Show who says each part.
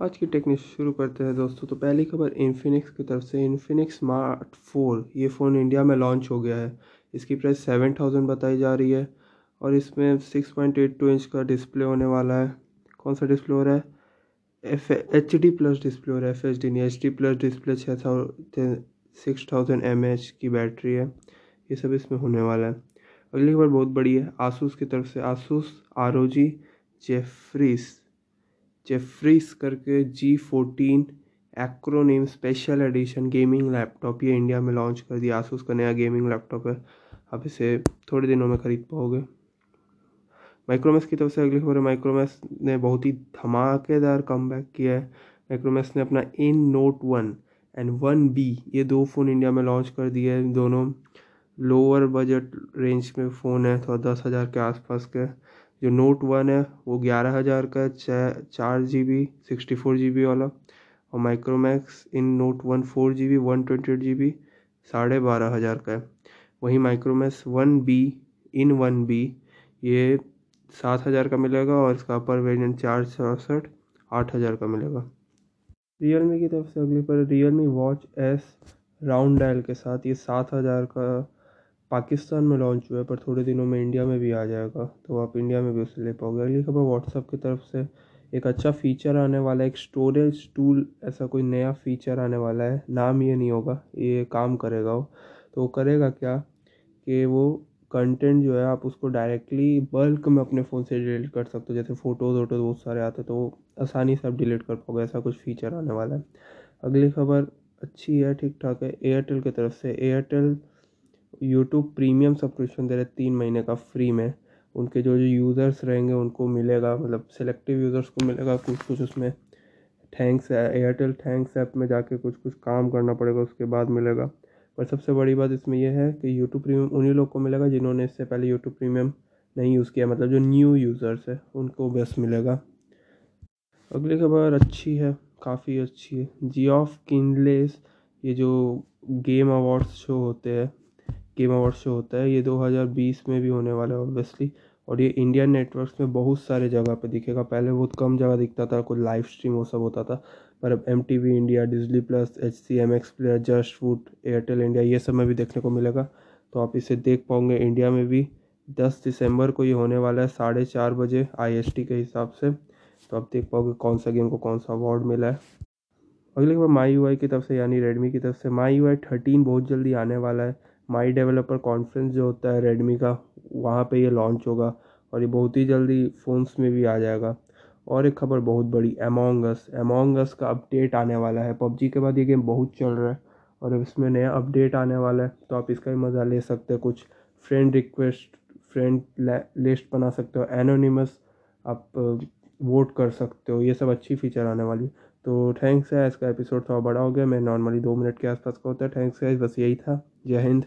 Speaker 1: आज की टेक्निक शुरू करते हैं दोस्तों। तो पहली खबर इन्फिनिक्स की तरफ़ से इन्फिनिक्स स्मार्ट फोर ये फ़ोन इंडिया में लॉन्च हो गया है। इसकी प्राइस सेवन थाउज़ेंड बताई जा रही है और इसमें six point eight two inch का डिस्प्ले होने वाला है। कौन सा डिस्प्ले हो रहा है? F H D plus display हो रहा है एफ़ एच डी नहीं एच डी प्लस डिस्प्ले छः thousand six thousand M H की बैटरी है। ये सब इसमें होने वाला है। अगली खबर बहुत बड़ी है आसूस की तरफ़ से आसूस आर ओ जी जेफ्रीस जेफ्रीस करके G fourteen acronym special edition gaming laptop ये इंडिया में लॉन्च कर दिया। आसूस का नया गेमिंग लैपटॉप है। आप इसे थोड़े दिनों में ख़रीद पाओगे। माइक्रोमैक्स की तरफ़ से अगली खबर है। माइक्रोमैक्स ने बहुत ही धमाकेदार कम किया है। माइक्रोमैक्स ने अपना IN note one and one B ये दो फ़ोन इंडिया में लॉन्च कर दिए हैं। दोनों लोअर बजट रेंज में फ़ोन है, थोड़ा दस हज़ार के आसपास के। जो नोट वन है, वो ग्यारह हज़ार का चार G B sixty four G B वाला। और Micromax IN note one four G B one twenty eight G B साढ़े बारह हज़ार का है। वहीं Micromax one B IN one B ये सात हज़ार का मिलेगा और इसका अपर वेरिएंट चार चौंसठ, आठ हज़ार का मिलेगा। रियल मी की तरफ़ से अगली पर Realme watch S round dial के साथ ये सात हज़ार का पाकिस्तान में लॉन्च हुआ है, पर थोड़े दिनों में इंडिया में भी आ जाएगा। तो आप इंडिया में भी उसे ले पाओगे। अगली खबर व्हाट्सअप की तरफ़ से एक अच्छा फ़ीचर आने वाला है, एक स्टोरेज टूल ऐसा कोई नया फ़ीचर आने वाला है। नाम ये नहीं होगा, ये काम करेगा वो। तो वो करेगा क्या कि वो कंटेंट जो है, आप उसको डायरेक्टली बल्क में अपने फ़ोन से डिलीट कर सकते हो। जैसे फ़ोटोज़ वोटोज़ बहुत सारे आते तो आसानी से आप डिलीट कर पाओगे, ऐसा कुछ फ़ीचर आने वाला है। अगली खबर अच्छी है ठीक ठाक है। एयरटेल की तरफ़ से एयरटेल यूट्यूब प्रीमियम सब्सक्रिप्शन दे रहे तीन महीने का फ्री में। उनके जो जो यूज़र्स रहेंगे, उनको मिलेगा मतलब सेलेक्टिव यूज़र्स को मिलेगा कुछ कुछ उसमें थैंक्स एयरटेल थैंक्स ऐप में जाके कुछ कुछ काम करना पड़ेगा, उसके बाद मिलेगा। पर सबसे बड़ी बात इसमें यह है कि यूट्यूब प्रीमियम उन्हीं लोग को मिलेगा जिन्होंने इससे पहले यूट्यूब प्रीमियम नहीं यूज़ किया मतलब जो न्यू यूज़र्स है, उनको बस मिलेगा। अगली खबर अच्छी है, काफ़ी अच्छी है। जी ऑफ़ किनलेस ये जो गेम अवार्ड्स शो होते हैं गेम अवार्ड शो होता है, ये 2020 में भी होने वाला है ऑब्वियसली और ये इंडियन नेटवर्क्स में बहुत सारे जगह पे दिखेगा। पहले बहुत कम जगह दिखता था, कोई लाइव स्ट्रीम वो सब होता था। पर अब M T V India Disney plus H C M X player just food Airtel India ये सब में भी देखने को मिलेगा। तो आप इसे देख पाओगे इंडिया में भी। दस दिसंबर को ये होने वाला है, साढ़े चार बजे आई एस टी के हिसाब से। तो आप देख पाओगे कौन सा गेम को कौन सा अवार्ड मिला है। अगले बार माई यू आई की तरफ़ से, यानी रेडमी की तरफ़ से माई यू आई थर्टीन बहुत जल्दी आने वाला है। माई डेवलपर कॉन्फ्रेंस जो होता है रेडमी का, वहाँ पे ये लॉन्च होगा और ये बहुत ही जल्दी फ़ोन्स में भी आ जाएगा। और एक खबर बहुत बड़ी एमोंगस एमोंगस का अपडेट आने वाला है। पबजी के बाद ये गेम बहुत चल रहा है और अब इसमें नया अपडेट आने वाला है तो आप इसका भी मज़ा ले सकते हो। कुछ फ्रेंड रिक्वेस्ट फ्रेंड लिस्ट बना सकते हो। एनोनिमस आप वोट कर सकते हो। ये सब अच्छी फीचर आने वाली तो थैंक्स है, इसका एपिसोड थोड़ा बड़ा हो गया। मैं नॉर्मली दो मिनट के आसपास का होता है। थैंक्स है बस यही था। जय हिंद।